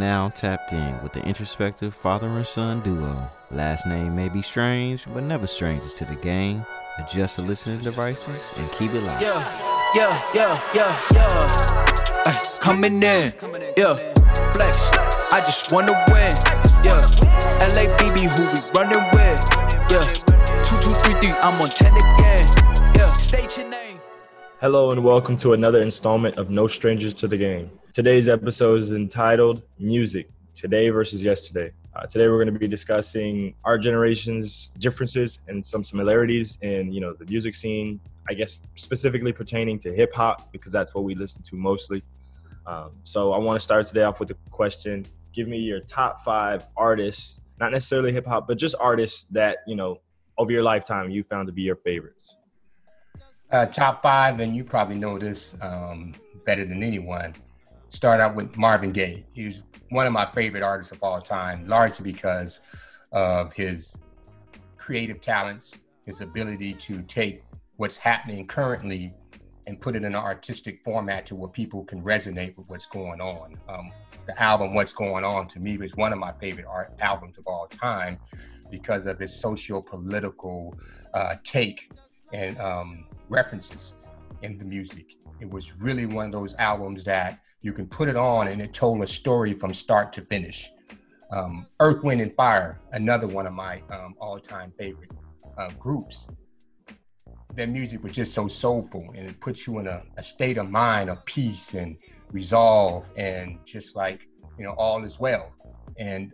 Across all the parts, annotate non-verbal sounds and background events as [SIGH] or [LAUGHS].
now tapped in with the introspective father and son duo. Last name may be strange, but never strangers to the game. Adjust the listening devices and keep it live. Yeah, yeah, yeah, yeah, yeah. Ay, coming in, yeah. Flex, I just wanna win, yeah. LABB, who we running with, yeah. Two, two, three, three, I'm on 10 again, yeah. State your name. Hello and welcome to another installment of No Strangers to the Game. Today's episode is entitled Music Today versus Yesterday. Uh, today we're going to be discussing our generation's differences and some similarities in you know the music scene. I guess specifically pertaining to hip hop because that's what we listen to mostly. Um, so I want to start today off with a question: Give me your top five artists, not necessarily hip hop, but just artists that you know over your lifetime you found to be your favorites. Uh, top five, and you probably know this um, better than anyone. Start out with Marvin Gaye. He was one of my favorite artists of all time, largely because of his creative talents, his ability to take what's happening currently and put it in an artistic format to where people can resonate with what's going on. Um, the album "What's Going On" to me was one of my favorite art albums of all time because of his socio-political uh, take and um, references in the music. It was really one of those albums that you can put it on and it told a story from start to finish. Um, Earth, Wind, and Fire, another one of my um, all-time favorite uh, groups. Their music was just so soulful and it puts you in a, a state of mind of peace and resolve and just like, you know, all is well. And,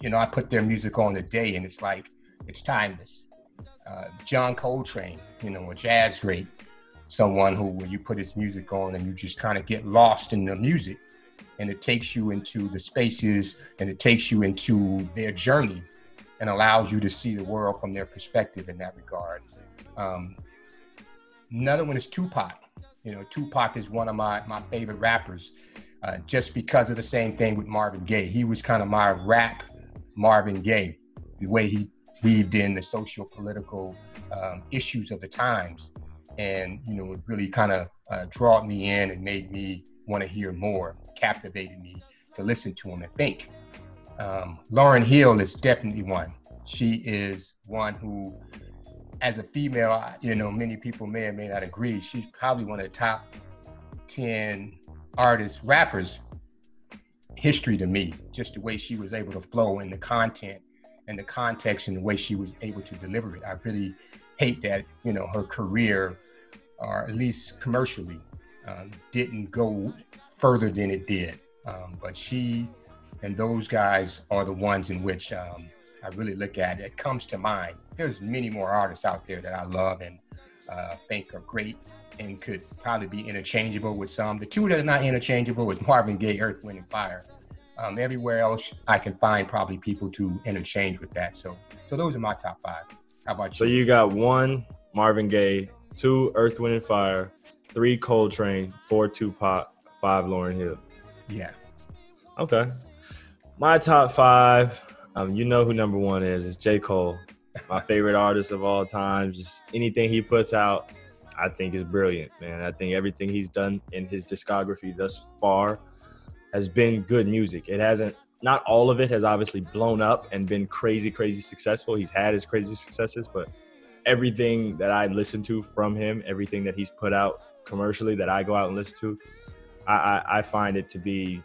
you know, I put their music on the day and it's like, it's timeless. Uh, John Coltrane, you know, a jazz great, someone who when you put his music on and you just kind of get lost in the music and it takes you into the spaces and it takes you into their journey and allows you to see the world from their perspective in that regard. Um, another one is Tupac. You know, Tupac is one of my, my favorite rappers uh, just because of the same thing with Marvin Gaye. He was kind of my rap Marvin Gaye, the way he weaved in the social political um, issues of the times. And you know it really kind of uh, drawed me in and made me want to hear more captivated me to listen to him and think. Um, lauryn hill is definitely one. She is one who as a female you know many people may or may not agree she's probably one of the top 10 artists rappers history to me just the way she was able to flow in the content and the context and the way she was able to deliver it i really hate that you know her career, or at least commercially, um, didn't go further than it did. Um, but she and those guys are the ones in which um, I really look at. It comes to mind. There's many more artists out there that I love and uh, think are great and could probably be interchangeable with some. The two that are not interchangeable is Marvin Gaye, Earth, Wind, and Fire. Um, everywhere else, I can find probably people to interchange with that. So, so those are my top five. How about you? So you got one Marvin Gaye, two Earth, Wind, and Fire, three Coltrane, four Tupac, five Lauryn Hill. Yeah. Okay. My top five, um, you know who number one is. It's J. Cole, my favorite artist of all time. Just anything he puts out, I think is brilliant, man. I think everything he's done in his discography thus far has been good music. It hasn't not all of it has obviously blown up and been crazy, crazy successful. He's had his crazy successes, but everything that I listen to from him, everything that he's put out commercially that I go out and listen to, I, I, I find it to be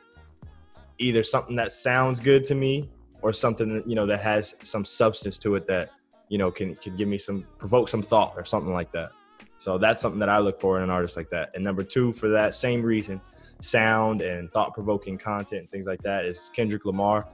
either something that sounds good to me or something you know that has some substance to it that you know can can give me some provoke some thought or something like that. So that's something that I look for in an artist like that. And number two, for that same reason, sound and thought provoking content and things like that is Kendrick Lamar.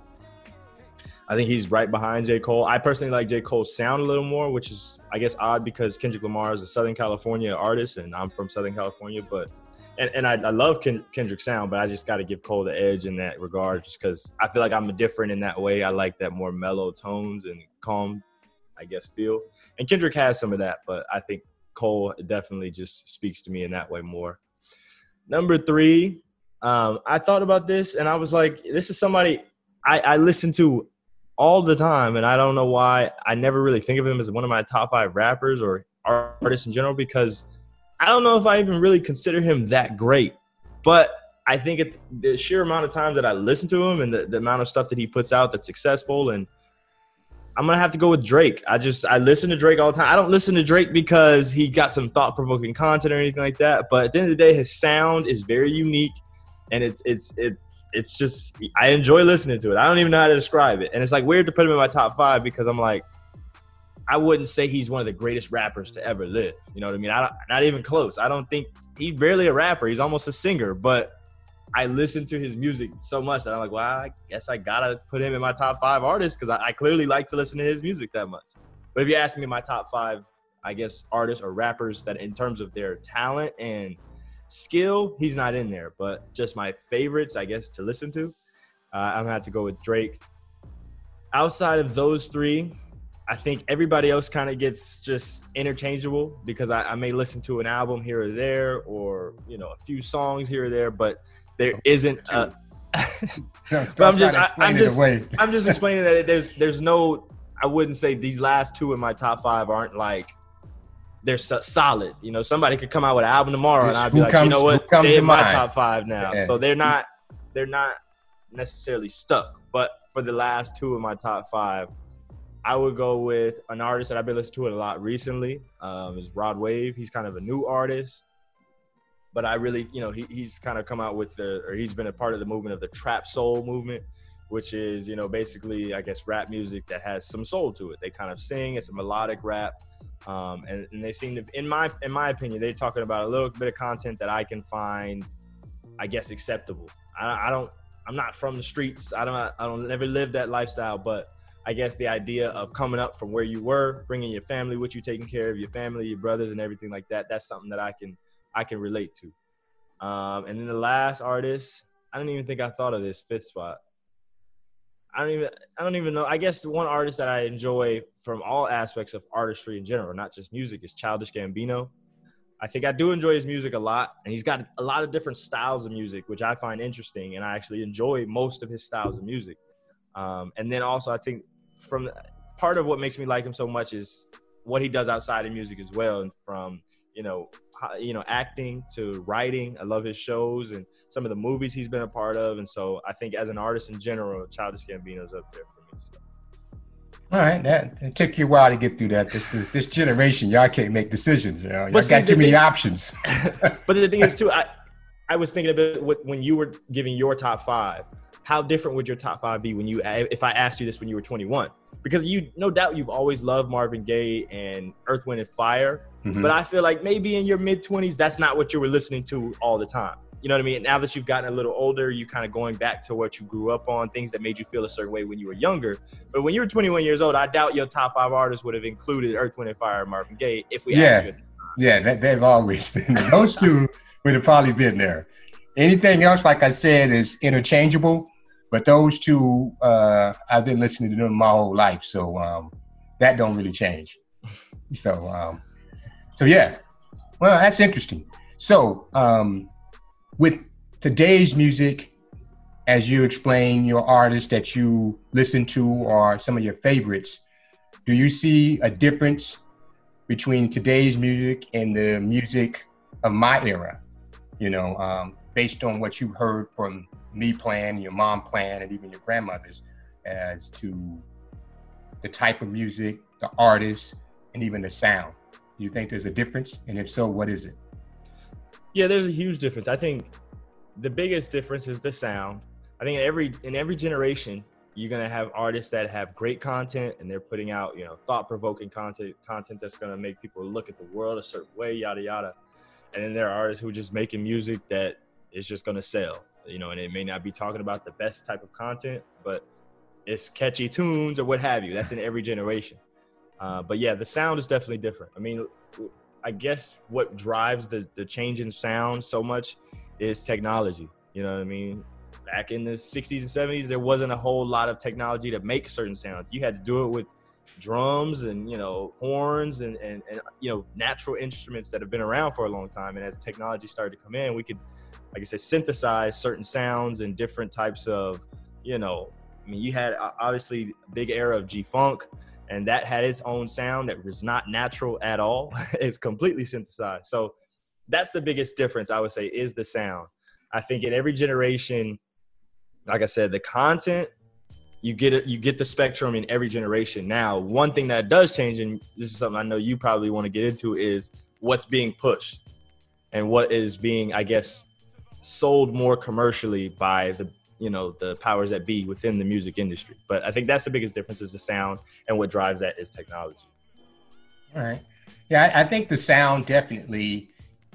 I think he's right behind J. Cole. I personally like J. Cole's sound a little more, which is, I guess, odd because Kendrick Lamar is a Southern California artist and I'm from Southern California. But, and, and I, I love Ken, Kendrick's sound, but I just got to give Cole the edge in that regard just because I feel like I'm different in that way. I like that more mellow tones and calm, I guess, feel. And Kendrick has some of that, but I think Cole definitely just speaks to me in that way more. Number three, um, I thought about this and I was like, this is somebody I, I listen to all the time, and I don't know why I never really think of him as one of my top five rappers or artists in general because I don't know if I even really consider him that great. But I think it, the sheer amount of times that I listen to him and the, the amount of stuff that he puts out that's successful and I'm gonna have to go with Drake. I just I listen to Drake all the time. I don't listen to Drake because he got some thought provoking content or anything like that. But at the end of the day, his sound is very unique, and it's it's it's it's just I enjoy listening to it. I don't even know how to describe it, and it's like weird to put him in my top five because I'm like I wouldn't say he's one of the greatest rappers to ever live. You know what I mean? I don't, not even close. I don't think he's barely a rapper. He's almost a singer, but I listen to his music so much that I'm like, well, I guess I gotta put him in my top five artists because I, I, clearly like to listen to his music that much. But if you ask me my top five, I guess artists or rappers that in terms of their talent and skill, he's not in there. But just my favorites, I guess, to listen to, uh, I'm gonna have to go with Drake. Outside of those three, I think everybody else kind of gets just interchangeable because I, I, may listen to an album here or there, or you know, a few songs here or there, but there isn't. A, [LAUGHS] but I'm just, I, am just, I'm just [LAUGHS] explaining that there's, there's no. I wouldn't say these last two in my top five aren't like they're so solid. You know, somebody could come out with an album tomorrow, and I'd be like, comes, you know what, they're in my mind. top five now. Yeah. So they're not, they're not necessarily stuck. But for the last two in my top five, I would go with an artist that I've been listening to a lot recently. Um, is Rod Wave. He's kind of a new artist, but I really, you know, he, he's kind of come out with the, or he's been a part of the movement of the trap soul movement, which is, you know, basically, I guess, rap music that has some soul to it. They kind of sing. It's a melodic rap, um, and, and they seem to, in my in my opinion, they're talking about a little bit of content that I can find, I guess, acceptable. I, I don't. I'm not from the streets. I don't. I don't never live that lifestyle, but I guess the idea of coming up from where you were, bringing your family with you, taking care of your family, your brothers, and everything like that. That's something that I can I can relate to. Um, and then the last artist, I don't even think I thought of this fifth spot. I don't even I don't even know. I guess one artist that I enjoy from all aspects of artistry in general, not just music, is Childish Gambino. I think I do enjoy his music a lot, and he's got a lot of different styles of music, which I find interesting, and I actually enjoy most of his styles of music. Um, and then also, I think from part of what makes me like him so much is what he does outside of music as well, and from you know you know acting to writing. I love his shows and some of the movies he's been a part of, and so I think as an artist in general, Childish Gambino's up there for me. So. All right, that it took you a while to get through that. This is this generation, y'all can't make decisions. You know, y'all got too many thing, options. [LAUGHS] [LAUGHS] but the thing is, too, I I was thinking about when you were giving your top five how different would your top five be when you if I asked you this when you were 21? Because you no doubt you've always loved Marvin Gaye and Earth, Wind and Fire, mm-hmm. but I feel like maybe in your mid 20s that's not what you were listening to all the time. You know what I mean? Now that you've gotten a little older, you kind of going back to what you grew up on, things that made you feel a certain way when you were younger. But when you were 21 years old, I doubt your top five artists would have included Earth, Wind and Fire and Marvin Gaye if we yeah. Yeah, they've always been there. [LAUGHS] Those two would have probably been there. Anything else, like I said, is interchangeable. But those two, uh, I've been listening to them my whole life, so um, that don't really change. [LAUGHS] So, um, so yeah, well, that's interesting. So, um, with today's music, as you explain your artists that you listen to or some of your favorites, do you see a difference between today's music and the music of my era? You know, um, based on what you've heard from me playing, your mom playing, and even your grandmother's as to the type of music, the artist, and even the sound. Do you think there's a difference? And if so, what is it? Yeah, there's a huge difference. I think the biggest difference is the sound. I think in every in every generation, you're gonna have artists that have great content and they're putting out, you know, thought-provoking content, content that's gonna make people look at the world a certain way, yada yada. And then there are artists who are just making music that is just gonna sell you know, and it may not be talking about the best type of content, but it's catchy tunes or what have you. That's in every generation. Uh, but yeah, the sound is definitely different. I mean, I guess what drives the the change in sound so much is technology. You know what I mean? Back in the 60s and 70s, there wasn't a whole lot of technology to make certain sounds. You had to do it with drums and you know horns and, and and you know natural instruments that have been around for a long time. And as technology started to come in, we could like I said, synthesize certain sounds and different types of, you know, I mean, you had uh, obviously big era of G Funk, and that had its own sound that was not natural at all. [LAUGHS] it's completely synthesized. So that's the biggest difference I would say is the sound. I think in every generation, like I said, the content you get it, you get the spectrum in every generation. Now, one thing that does change, and this is something I know you probably want to get into, is what's being pushed and what is being, I guess, sold more commercially by the you know the powers that be within the music industry. But I think that's the biggest difference is the sound, and what drives that is technology. All right. Yeah, I, think the sound definitely,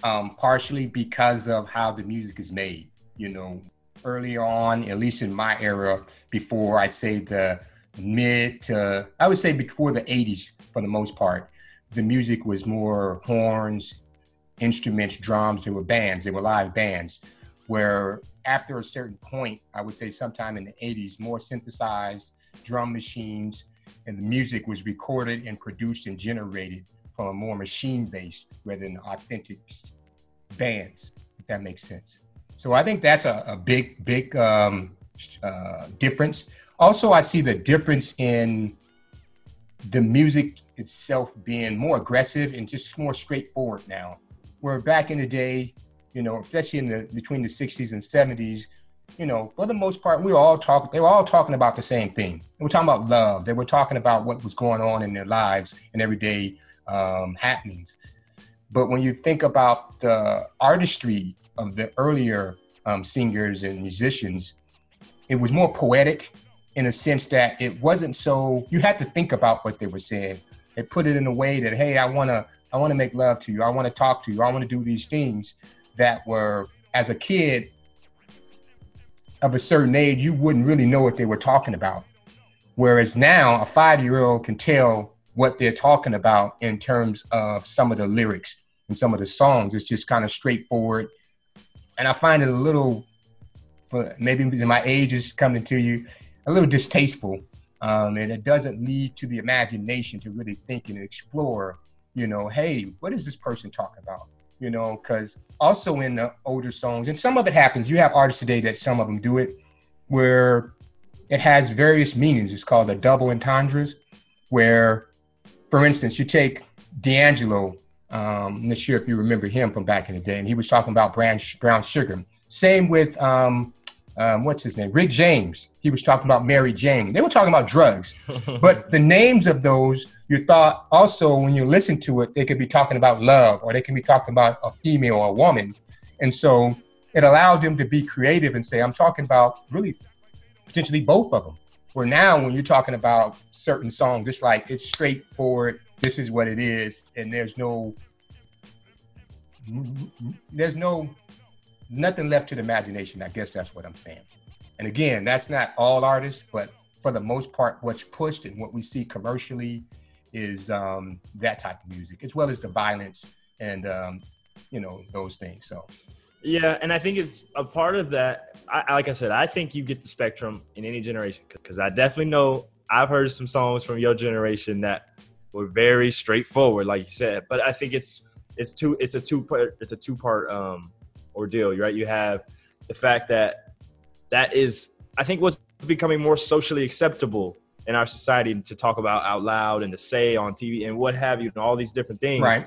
um, partially because of how the music is made. You know, earlier on, at least in my era, before I'd say the mid to, I would say before the 80s for the most part, the music was more horns, instruments, drums. There were bands, there were live bands. Where after a certain point, I would say sometime in the 80s, more synthesized drum machines, and the music was recorded and produced and generated from a more machine based rather than authentic bands, if that makes sense. So I think that's a, a big, big um, uh, difference. Also, I see the difference in the music itself being more aggressive and just more straightforward now. Where back in the day, you know, especially in the between the 60s and 70s, you know, for the most part, we were all talking. They were all talking about the same thing. They were talking about love. They were talking about what was going on in their lives and everyday um, happenings. But when you think about the artistry of the earlier um, singers and musicians, it was more poetic in a sense that it wasn't so you had to think about what they were saying. They put it in a way that, hey, I wanna I wanna make love to you, I wanna talk to you, I wanna do these things that were as a kid of a certain age, you wouldn't really know what they were talking about. Whereas now a five-year-old can tell what they're talking about in terms of some of the lyrics and some of the songs. It's just kind of straightforward and I find it a little, for maybe my age is coming to you, a little distasteful, um, and it doesn't lead to the imagination to really think and explore. You know, hey, what is this person talking about? You know, because also in the older songs, and some of it happens. You have artists today that some of them do it, where it has various meanings. It's called the double entendres, where, for instance, you take D'Angelo um, I'm not sure if you remember him from back in the day, and he was talking about brown, brown sugar. Same with um, um, what's his name, Rick James. He was talking about Mary Jane. They were talking about drugs, [LAUGHS] but the names of those you thought also when you listen to it, they could be talking about love, or they can be talking about a female or a woman, and so it allowed them to be creative and say, "I'm talking about really potentially both of them." Where now, when you're talking about certain songs, it's like it's straightforward this is what it is, and there's no there's no nothing left to the imagination. I guess that's what I'm saying. And again, that's not all artists, but for the most part, what's pushed and what we see commercially is um, that type of music, as well as the violence and um, you know those things. So. Yeah, and I think it's a part of that. I, like I said, I think you get the spectrum in any generation because I definitely know I've heard some songs from your generation that were very straightforward, like you said. But I think it's it's two it's a two part it's a two part um, ordeal, right? You have the fact that that is I think what's becoming more socially acceptable in our society to talk about out loud and to say on TV and what have you, and all these different things, right?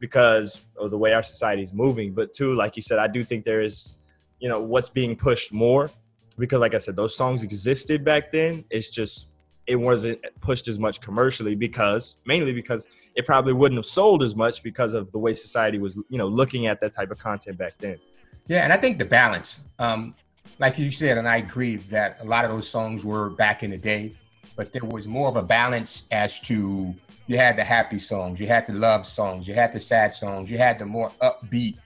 Because of the way our society is moving. But two, like you said, I do think there is, you know, what's being pushed more because, like I said, those songs existed back then. It's just it wasn't pushed as much commercially because mainly because it probably wouldn't have sold as much because of the way society was you know looking at that type of content back then. Yeah and i think the balance um like you said and i agree that a lot of those songs were back in the day but there was more of a balance as to you had the happy songs you had the love songs you had the sad songs you had the more upbeat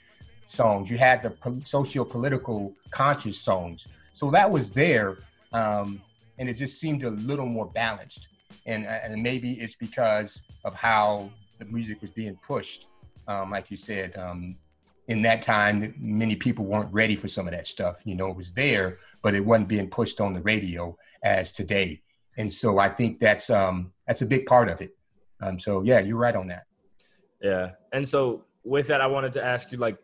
songs you had the po- socio-political conscious songs. So that was there um, and it just seemed a little more balanced. And, uh, and maybe it's because of how the music was being pushed. Um, like you said, um, in that time, many people weren't ready for some of that stuff. You know, it was there, but it wasn't being pushed on the radio as today. And so I think that's um, that's a big part of it. Um, so yeah, you're right on that. Yeah, and so with that, I wanted to ask you, like,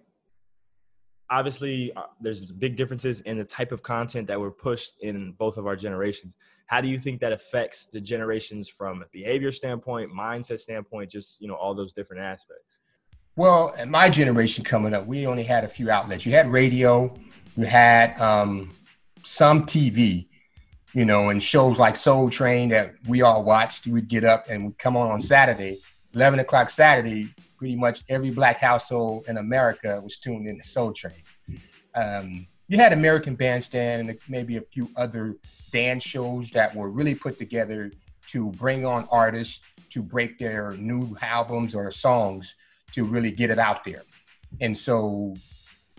obviously uh, there's big differences in the type of content that were pushed in both of our generations how do you think that affects the generations from a behavior standpoint mindset standpoint just you know all those different aspects Well, in my generation coming up, we only had a few outlets. You had radio, you had um, some TV, you know, and shows like Soul Train that we all watched. We'd get up and we'd come on on Saturday, 11 o'clock Saturday. Pretty much every black household in America was tuned in to Soul Train. Um, you had American Bandstand and maybe a few other dance shows that were really put together to bring on artists to break their new albums or songs to really get it out there. And so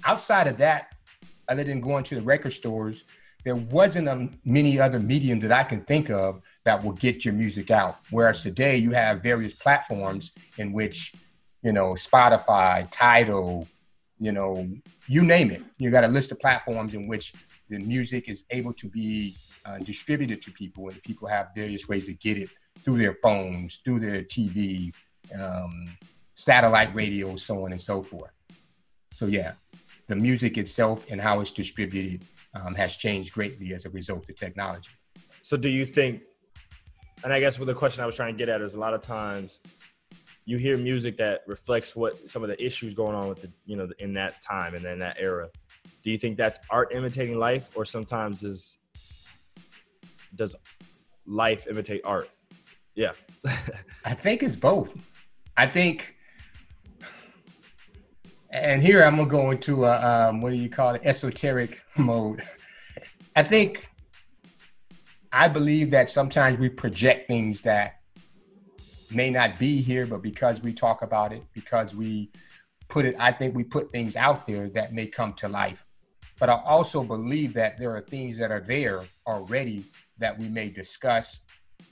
outside of that, other than going to the record stores, there wasn't a, many other mediums that I can think of that will get your music out. Whereas today you have various platforms in which, you know, Spotify, Tidal, you know, you name it. You got a list of platforms in which the music is able to be uh, distributed to people, and people have various ways to get it through their phones, through their TV, um, satellite radio, so on and so forth. So yeah, the music itself and how it's distributed um, has changed greatly as a result of technology. So do you think? And I guess what the question I was trying to get at is a lot of times you hear music that reflects what some of the issues going on with the you know in that time and in that era. Do you think that's art imitating life, or sometimes does does life imitate art? Yeah, [LAUGHS] I think it's both. I think and here I'm gonna go into a um, what do you call it esoteric mode. [LAUGHS] I think I believe that sometimes we project things that may not be here, but because we talk about it, because we put it, I think we put things out there that may come to life. But I also believe that there are things that are there already that we may discuss,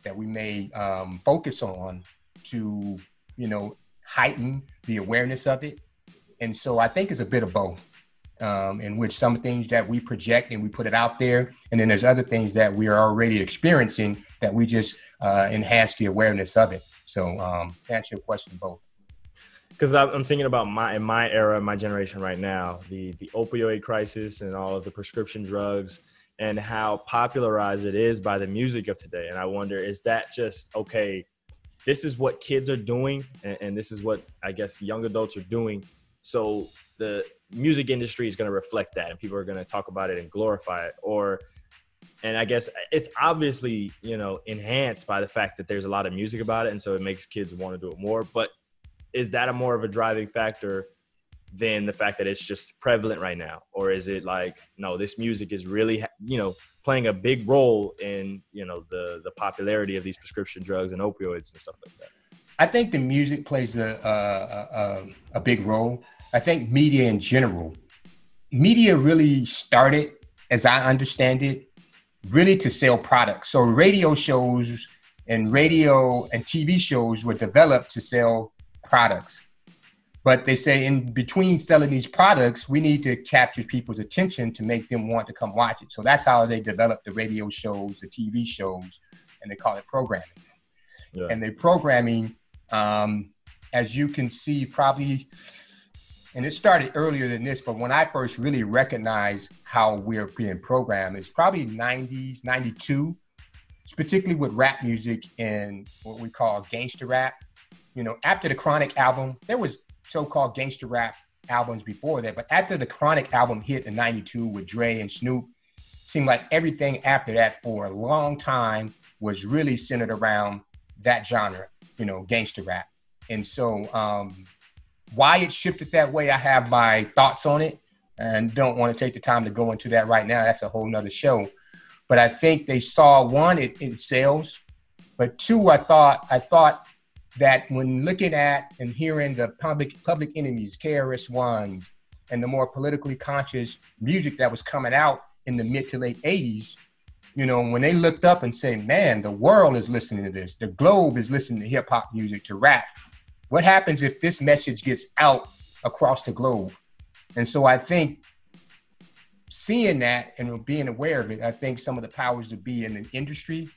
that we may um, focus on to, you know, heighten the awareness of it and so I think it's a bit of both. Um, in which some things that we project and we put it out there, and then there's other things that we are already experiencing that we just uh, enhance the awareness of it. So, um, answer your question, both. Because I'm thinking about my in my era, my generation right now, the the opioid crisis and all of the prescription drugs, and how popularized it is by the music of today. And I wonder, is that just okay? This is what kids are doing, and, and this is what I guess young adults are doing so the music industry is going to reflect that, and people are going to talk about it and glorify it. Or, and I guess it's obviously you know enhanced by the fact that there's a lot of music about it, and so it makes kids want to do it more. But is that a more of a driving factor than the fact that it's just prevalent right now, or is it like no, this music is really you know playing a big role in you know the the popularity of these prescription drugs and opioids and stuff like that? I think the music plays a, a, a, a big role. I think media in general, media really started, as I understand it, really to sell products. So radio shows and radio and TV shows were developed to sell products. But they say in between selling these products, we need to capture people's attention to make them want to come watch it. So that's how they developed the radio shows, the TV shows, and they call it programming. Yeah. And the programming, um, as you can see, probably and it started earlier than this, but when I first really recognized how we're being programmed, it's probably 90s, 92, it's particularly with rap music and what we call gangster rap. You know, after the Chronic album, there was so-called gangster rap albums before that, but after the Chronic album hit in 92 with Dre and Snoop, seemed like everything after that for a long time was really centered around that genre, you know, gangster rap. And so um, why it shifted that way, I have my thoughts on it and don't want to take the time to go into that right now. That's a whole nother show. But I think they saw one, it, it sells. But two, I thought I thought that when looking at and hearing the public public enemies, KRS ones, and the more politically conscious music that was coming out in the mid to late 80s, you know, when they looked up and say, man, the world is listening to this, the globe is listening to hip hop music, to rap, what happens if this message gets out across the globe? And so I think seeing that and being aware of it, I think some of the powers to be in the industry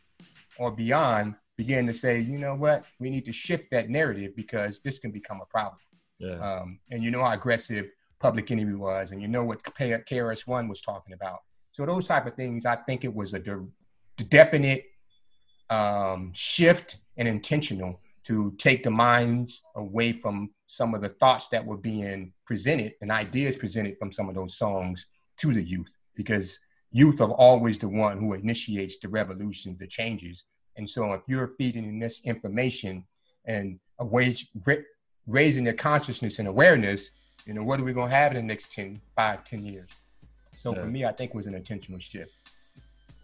or beyond begin to say, you know what, we need to shift that narrative because this can become a problem. Yeah. Um, and you know how aggressive Public Enemy was, and you know what KRS One was talking about. So those type of things, I think it was a de- definite um, shift and intentional to take the minds away from some of the thoughts that were being presented and ideas presented from some of those songs to the youth because youth are always the one who initiates the revolution, the changes. And so if you're feeding this information and a wage, raising their consciousness and awareness, you know, what are we going to have in the next 10, 5, 10 years? So yeah. for me, I think it was an intentional shift.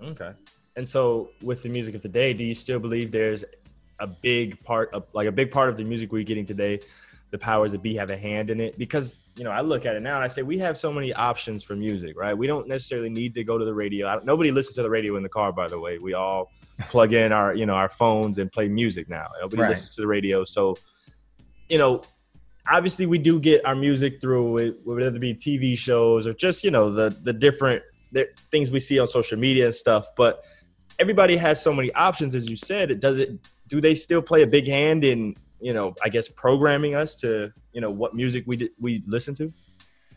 Okay. And so with the music of today, do you still believe there's a big part of like a big part of the music we're getting today the powers that be have a hand in it. Because you know i look at it now and i say we have so many options for music right? We don't necessarily need to go to the radio. Nobody listens to the radio in the car by the way. We all [LAUGHS] plug in our you know our phones and play music now. Nobody right. listens to the radio. So you know obviously we do get our music through it whether it be tv shows or just you know the the different the things we see on social media and stuff. But everybody has so many options as you said. It does it do they still play a big hand in you know, I guess programming us to, you know, what music we we listen to?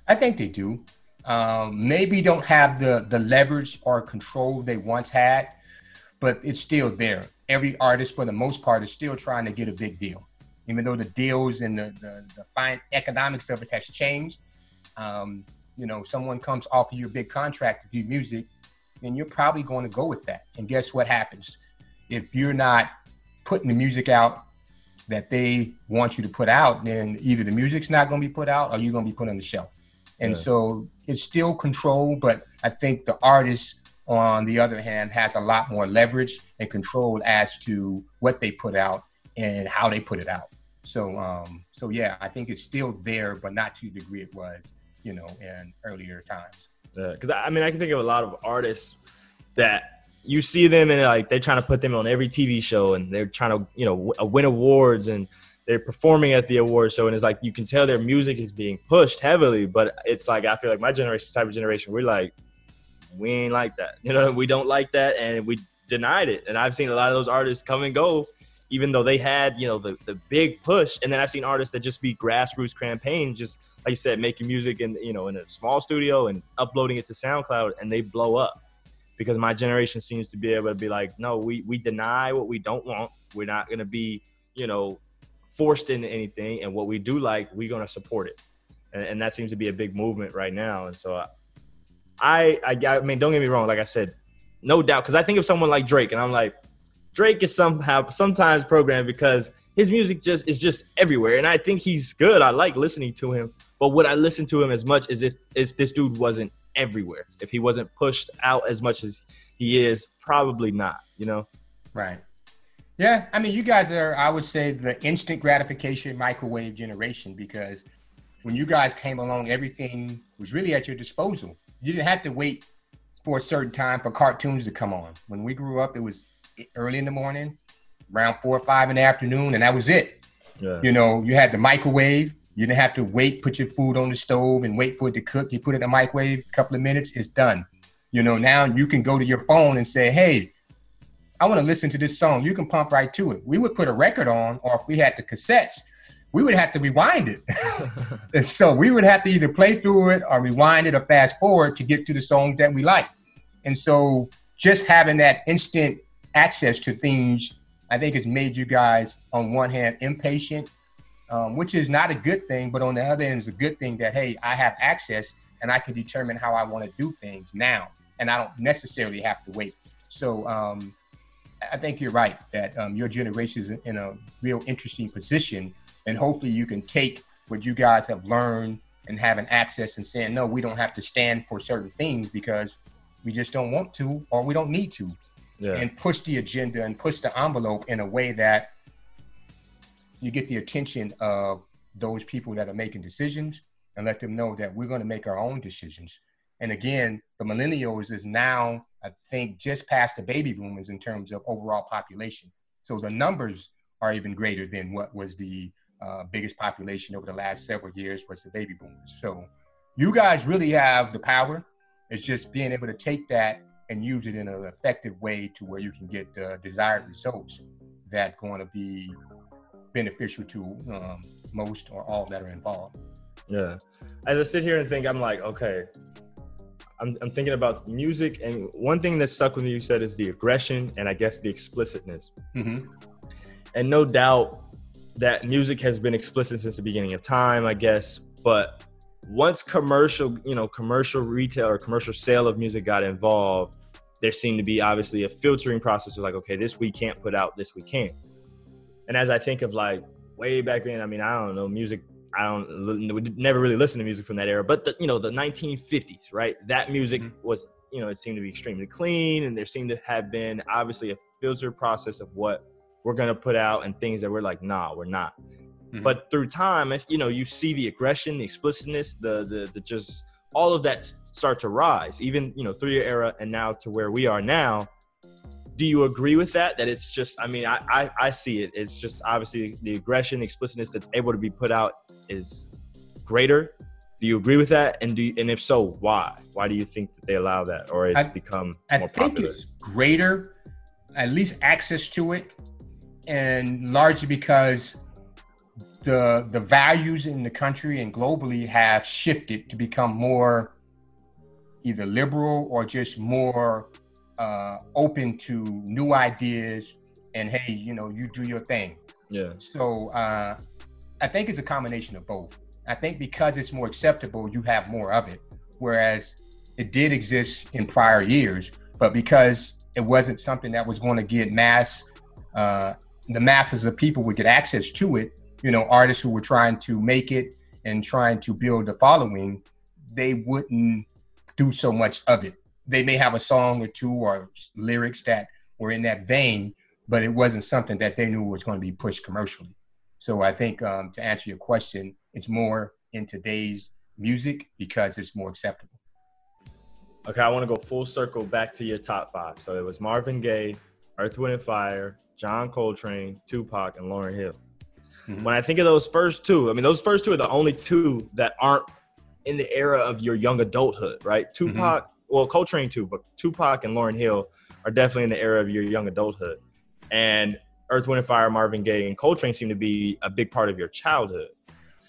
I think they do. Um, maybe don't have the the leverage or control they once had, but it's still there. Every artist, for the most part, is still trying to get a big deal, even though the deals and the the, the fine economics of it has changed. Um, you know, someone comes offer you a big contract to do music, and you're probably going to go with that. And guess what happens? If you're not putting the music out that they want you to put out, then either the music's not going to be put out or you're going to be put on the shelf. And yeah. so it's still control, but I think the artist, on the other hand, has a lot more leverage and control as to what they put out and how they put it out. So, um, so yeah, I think it's still there, but not to the degree it was, you know, in earlier times. Yeah, because I mean, I can think of a lot of artists that you see them and like they're trying to put them on every TV show and they're trying to you know uh, win awards and they're performing at the award show. And it's like you can tell their music is being pushed heavily but it's like I feel like my generation type of generation we're like we ain't like that. [LAUGHS] You know we don't like that and we denied it. And I've seen a lot of those artists come and go even though they had you know the, the big push. And then I've seen artists that just be grassroots campaign just like you said making music in you know in a small studio and uploading it to SoundCloud and they blow up because my generation seems to be able to be like, no, we we deny what we don't want. We're not gonna be, you know, forced into anything, and what we do like, we're gonna support it, and, and that seems to be a big movement right now. And so, uh, I, I, I mean, don't get me wrong. Like I said, no doubt, because I think of someone like Drake, and I'm like, Drake is somehow sometimes programmed because his music just is just everywhere, and I think he's good. I like listening to him, but would I listen to him as much as if if this dude wasn't everywhere. If he wasn't pushed out as much as he is, probably not, you know? Right. Yeah. I mean, you guys are, I would say, the instant gratification microwave generation because when you guys came along, everything was really at your disposal. You didn't have to wait for a certain time for cartoons to come on. When we grew up, it was early in the morning, around four or five in the afternoon, and that was it. Yeah. You know, you had the microwave, you didn't have to wait, put your food on the stove and wait for it to cook. You put it in the microwave, a couple of minutes, it's done. You know, now you can go to your phone and say, hey, I want to listen to this song. You can pump right to it. We would put a record on, or if we had the cassettes, we would have to rewind it. [LAUGHS] and so we would have to either play through it or rewind it or fast forward to get to the song that we like. And so just having that instant access to things, I think has made you guys, on one hand, impatient um, which is not a good thing. But on the other end, it's a good thing that hey, I have access and I can determine how I want to do things now, and I don't necessarily have to wait. So um, I think you're right that um, your generation is in a real interesting position, and hopefully you can take what you guys have learned and having access and saying no, we don't have to stand for certain things because we just don't want to or we don't need to, yeah. and push the agenda and push the envelope in a way that you get the attention of those people that are making decisions and let them know that we're going to make our own decisions. And again, the millennials is now, I think, just past the baby boomers in terms of overall population. So the numbers are even greater than what was the uh, biggest population over the last several years was the baby boomers. So you guys really have the power. It's just being able to take that and use it in an effective way to where you can get the desired results that going to be beneficial to um, most or all that are involved. Yeah. As I sit here and think, I'm like, okay, I'm, I'm thinking about music. And one thing that stuck with me, you said, is the aggression and I guess the explicitness. Mm-hmm. And no doubt, that music has been explicit since the beginning of time, I guess. But once commercial, you know, commercial retail or commercial sale of music got involved, there seemed to be obviously a filtering process of like, okay, this we can't put out, this we can. And as I think of like way back then, I mean, I don't know, music, I don't, we never really listen to music from that era, but the, you know, the 1950s, right? That music mm-hmm. was, you know, it seemed to be extremely clean and there seemed to have been obviously a filter process of what we're going to put out and things that we're like, nah, we're not. Mm-hmm. But through time, if you know, you see the aggression, the explicitness, the, the, the just, all of that start to rise, even you know through your era and now to where we are now. Do you agree with that? That it's just, I mean, I, I, I see it. It's just obviously the aggression, the explicitness that's able to be put out is greater. Do you agree with that? And do you, and if so, why? Why do you think that they allow that, or it's I, become I more think popular? it's greater, at least access to it, and largely because the the values in the country and globally have shifted to become more either liberal or just more uh, open to new ideas and hey you know you do your thing. Yeah. So uh, i think it's a combination of both. I think because it's more acceptable you have more of it. Whereas it did exist in prior years but because it wasn't something that was going to get mass uh, the masses of people would get access to it you know, artists who were trying to make it and trying to build a following, they wouldn't do so much of it. They may have a song or two or lyrics that were in that vein, but it wasn't something that they knew was going to be pushed commercially. So I think um, to answer your question, it's more in today's music because it's more acceptable. Okay, I want to go full circle back to your top five. So it was Marvin Gaye, Earth, Wind, and Fire, John Coltrane, Tupac, and Lauryn Hill. Mm-hmm. When I think of those first two, I mean, those first two are the only two that aren't in the era of your young adulthood, right? Mm-hmm. Tupac, mm-hmm. Well, Coltrane too, but Tupac and Lauryn Hill are definitely in the era of your young adulthood. And Earth, Wind, and Fire, Marvin Gaye, and Coltrane seem to be a big part of your childhood.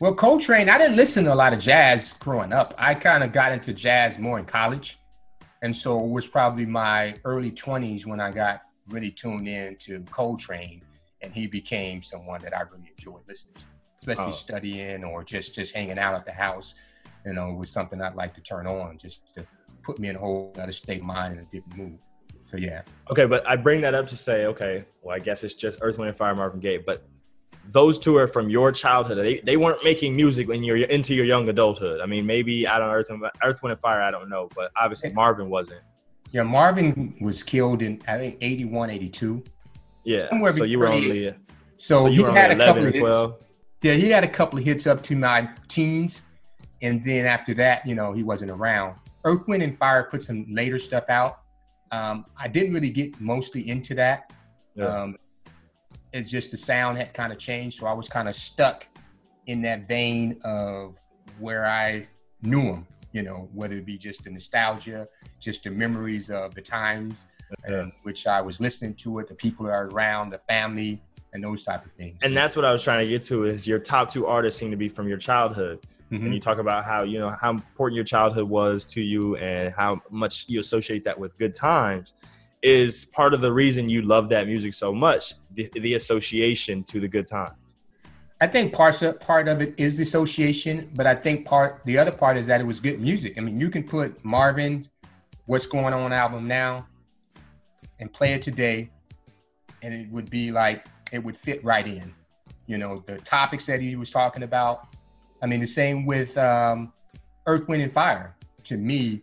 Well, Coltrane, I didn't listen to a lot of jazz growing up. I kind of got into jazz more in college. And so it was probably my early 20s when I got really tuned in to Coltrane and he became someone that I really enjoyed listening to, especially oh. studying or just just hanging out at the house. You know, it was something I'd like to turn on just to put me in a whole other state of mind and a different mood. So yeah. Okay, but I bring that up to say, okay, well, I guess it's just Earth, Wind, and Fire, Marvin Gaye, but those two are from your childhood. They, they weren't making music when you're into your young adulthood. I mean, maybe I don't know, Earth, Earth, Wind, and Fire, I don't know, but obviously Marvin wasn't. Yeah, Marvin was killed in I think 81, 82. Yeah. Somewhere so you were only so, so he had a couple of 12. Hits. Yeah, he had a couple of hits up to my teens, and then after that, you know, he wasn't around. Earth, Wind, and Fire put some later stuff out. Um, I didn't really get mostly into that. Yeah. Um, it's just the sound had kind of changed, so I was kind of stuck in that vein of where I knew them. You know, whether it be just the nostalgia, just the memories of the times yeah. which I was listening to it, the people that are around, the family, and those type of things. And that's what I was trying to get to is your top two artists seem to be from your childhood. Mm-hmm. And you talk about how, you know, how important your childhood was to you and how much you associate that with good times is part of the reason you love that music so much, the, the association to the good time. I think part of, part of it is the association, but I think part the other part is that it was good music. I mean, you can put Marvin, What's Going On album now, and play it today, and it would be like it would fit right in. You know, the topics that he was talking about. I mean, the same with um, Earth, Wind, and Fire. To me,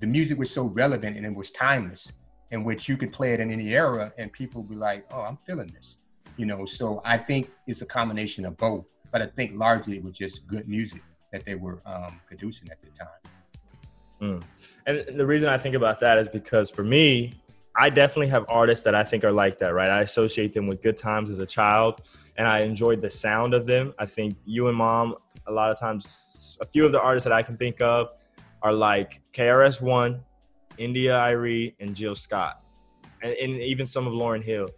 the music was so relevant and it was timeless, in which you could play it in any era and people would be like, "Oh, I'm feeling this." You know, so I think it's a combination of both. But I think largely it was just good music that they were um, producing at the time. Mm. And the reason I think about that is because for me, I definitely have artists that I think are like that, right? I associate them with good times as a child and I enjoyed the sound of them. I think you and mom, a lot of times, a few of the artists that I can think of are like KRS One, India.Arie, and Jill Scott, and, and, even some of Lauryn Hill.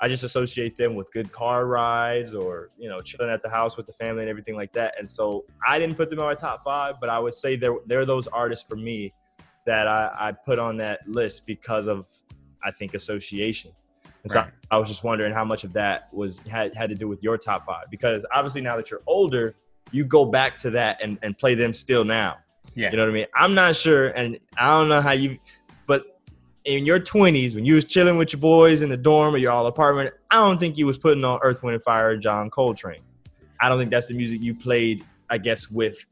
I just associate them with good car rides or, you know, chilling at the house with the family and everything like that. And so I didn't put them in my top five, but I would say they're, they're those artists for me that I, I put on that list because of I think association. And so Right. I was just wondering how much of that was had had to do with your top five because obviously now that you're older, you go back to that and, and play them still now. Yeah. You know what I mean? I'm not sure, and I don't know how you, but in your 20s when you was chilling with your boys in the dorm or your all apartment, I don't think you was putting on Earth, Wind, and Fire John Coltrane. I don't think that's the music you played. I guess with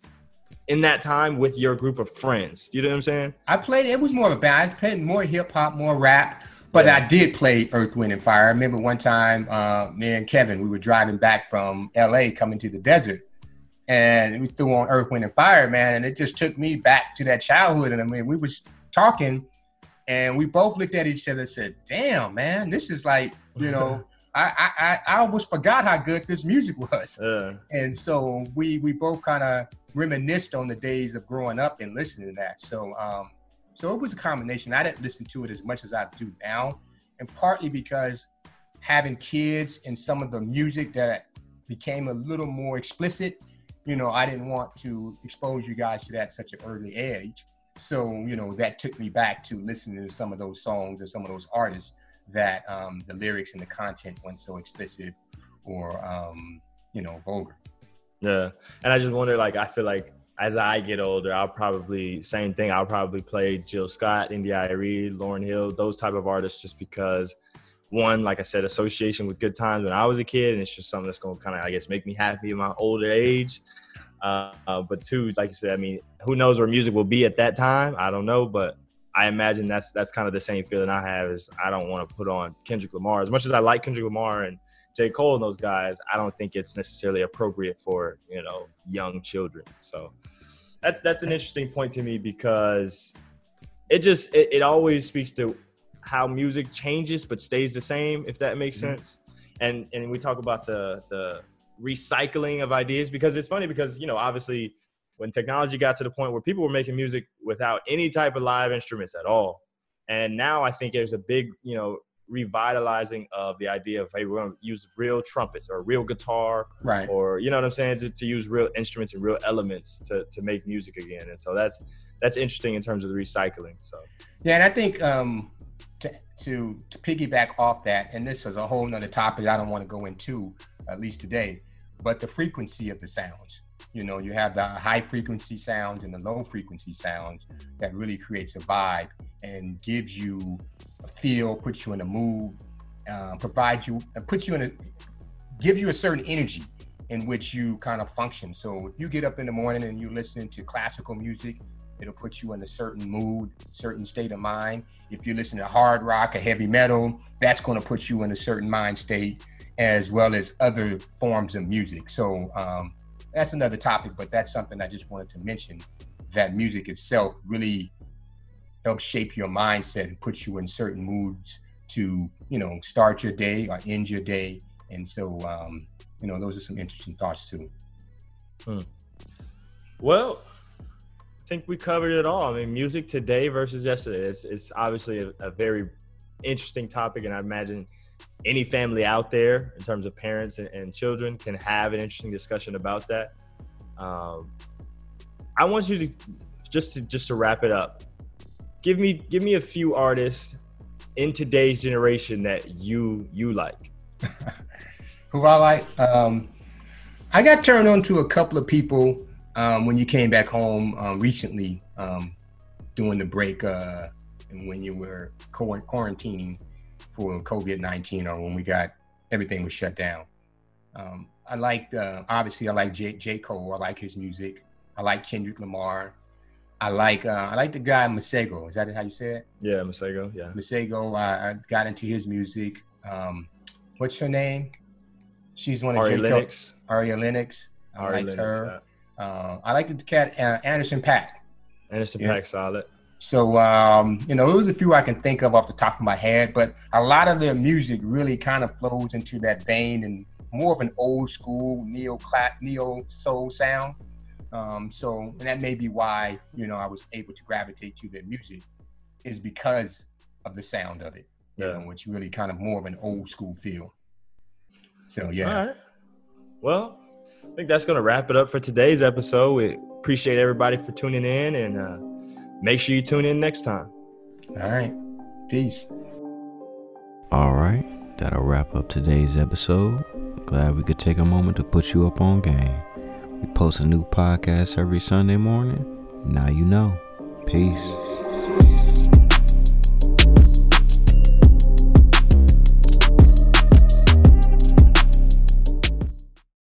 in that time with your group of friends. Do you know what I'm saying? I played. It was more of a band. I played more hip hop, more rap. But Yeah. I did play Earth, Wind, and Fire. I remember one time, uh, me and Kevin, we were driving back from LA, coming to the desert, and we threw on Earth, Wind, and Fire, man, and it just took me back to that childhood. And I mean, we was talking, and we both looked at each other and said, "Damn, man, this is like, you know." [LAUGHS] I, I, I I almost forgot how good this music was Uh, and so we we both kind of reminisced on the days of growing up and listening to that. So um, so it was a combination. I didn't listen to it as much as I do now, and partly because having kids and some of the music that became a little more explicit, you know, I didn't want to expose you guys to that at such an early age. So you know that took me back to listening to some of those songs and some of those artists that um, the lyrics and the content weren't so explicit or um, you know vulgar. yeah. And I just wonder, like, I feel like as I get older, I'll probably same thing. I'll probably play Jill Scott, Indy Irie, Lauryn Hill, those type of artists, just because one, like I said, association with good times when I was a kid, and it's just something that's gonna kind of, I guess, make me happy in my older age. Uh, uh, but two, like you said, I mean, who knows where music will be at that time? I don't know, but I imagine that's that's kind of the same feeling I have. Is I don't want to put on Kendrick Lamar as much as I like Kendrick Lamar and J. Cole and those guys. I don't think it's necessarily appropriate for you know young children. So that's that's an interesting point to me because it just it, it always speaks to how music changes but stays the same if that makes Mhm. sense and and we talk about the the recycling of ideas because it's funny because you know obviously when technology got to the point where people were making music without any type of live instruments at all and now i think there's a big you know revitalizing of the idea of hey we're going to use real trumpets or real guitar Right. or you know what I'm saying to, to use real instruments and real elements to, to make music again and so that's that's interesting in terms of the recycling so Yeah, and I think um, to, to to piggyback off that, and this is a whole nother topic I don't want to go into at least today, but the frequency of the sounds. You know, you have the high frequency sounds and the low frequency sounds that really creates a vibe and gives you feel, puts you in a mood, uh, provides you, uh, puts you in a, gives you a certain energy in which you kind of function. So if you get up in the morning and you're listening to classical music, it'll put you in a certain mood, certain state of mind. If you listen to hard rock or heavy metal, that's going to put you in a certain mind state, as well as other forms of music. So um, that's another topic, but that's something I just wanted to mention. That music itself really helps shape your mindset and puts you in certain moods to, you know, start your day or end your day. And so, um, you know, those are some interesting thoughts too. well I think we covered it all I mean music today versus yesterday it's, it's obviously a, a very interesting topic and I imagine any family out there in terms of parents and, and children can have an interesting discussion about that um, I want you to just to just to wrap it up give me give me a few artists in today's generation that you you like [LAUGHS] who I like. Um, I got turned on to a couple of people um, when you came back home um, recently um, during the break uh, and when you were quarantining for COVID 19 or when we got everything was shut down. Um, I like, uh, obviously, I like J-, J. Cole. I like his music. I like Kendrick Lamar. I like uh, I like the guy Masego. Is that how you say it? yeah Masego yeah Masego. I, I got into his music. Um, what's her name? She's one of Ari. Lennox Aria Lennox. I Ari liked Lennox, her. yeah. Uh, I liked the cat uh, Anderson Paak. Anderson Yeah. Paak solid So um, you know, those are a few I can think of off the top of my head. But a lot of their music really kind of flows into that vein and more of an old school neo neo soul sound. Um, so and that may be why you know I was able to gravitate to their music is because of the sound of it. You Yeah. know, it's really kind of more of an old school feel. So yeah. All right. Well, I think that's going to wrap it up for today's episode. We appreciate everybody for tuning in and uh, make sure you tune in next time. All right. Peace. All right. That'll wrap up today's episode. Glad we could take a moment to put you up on game. We post a new podcast every Sunday morning. Now you know. Peace.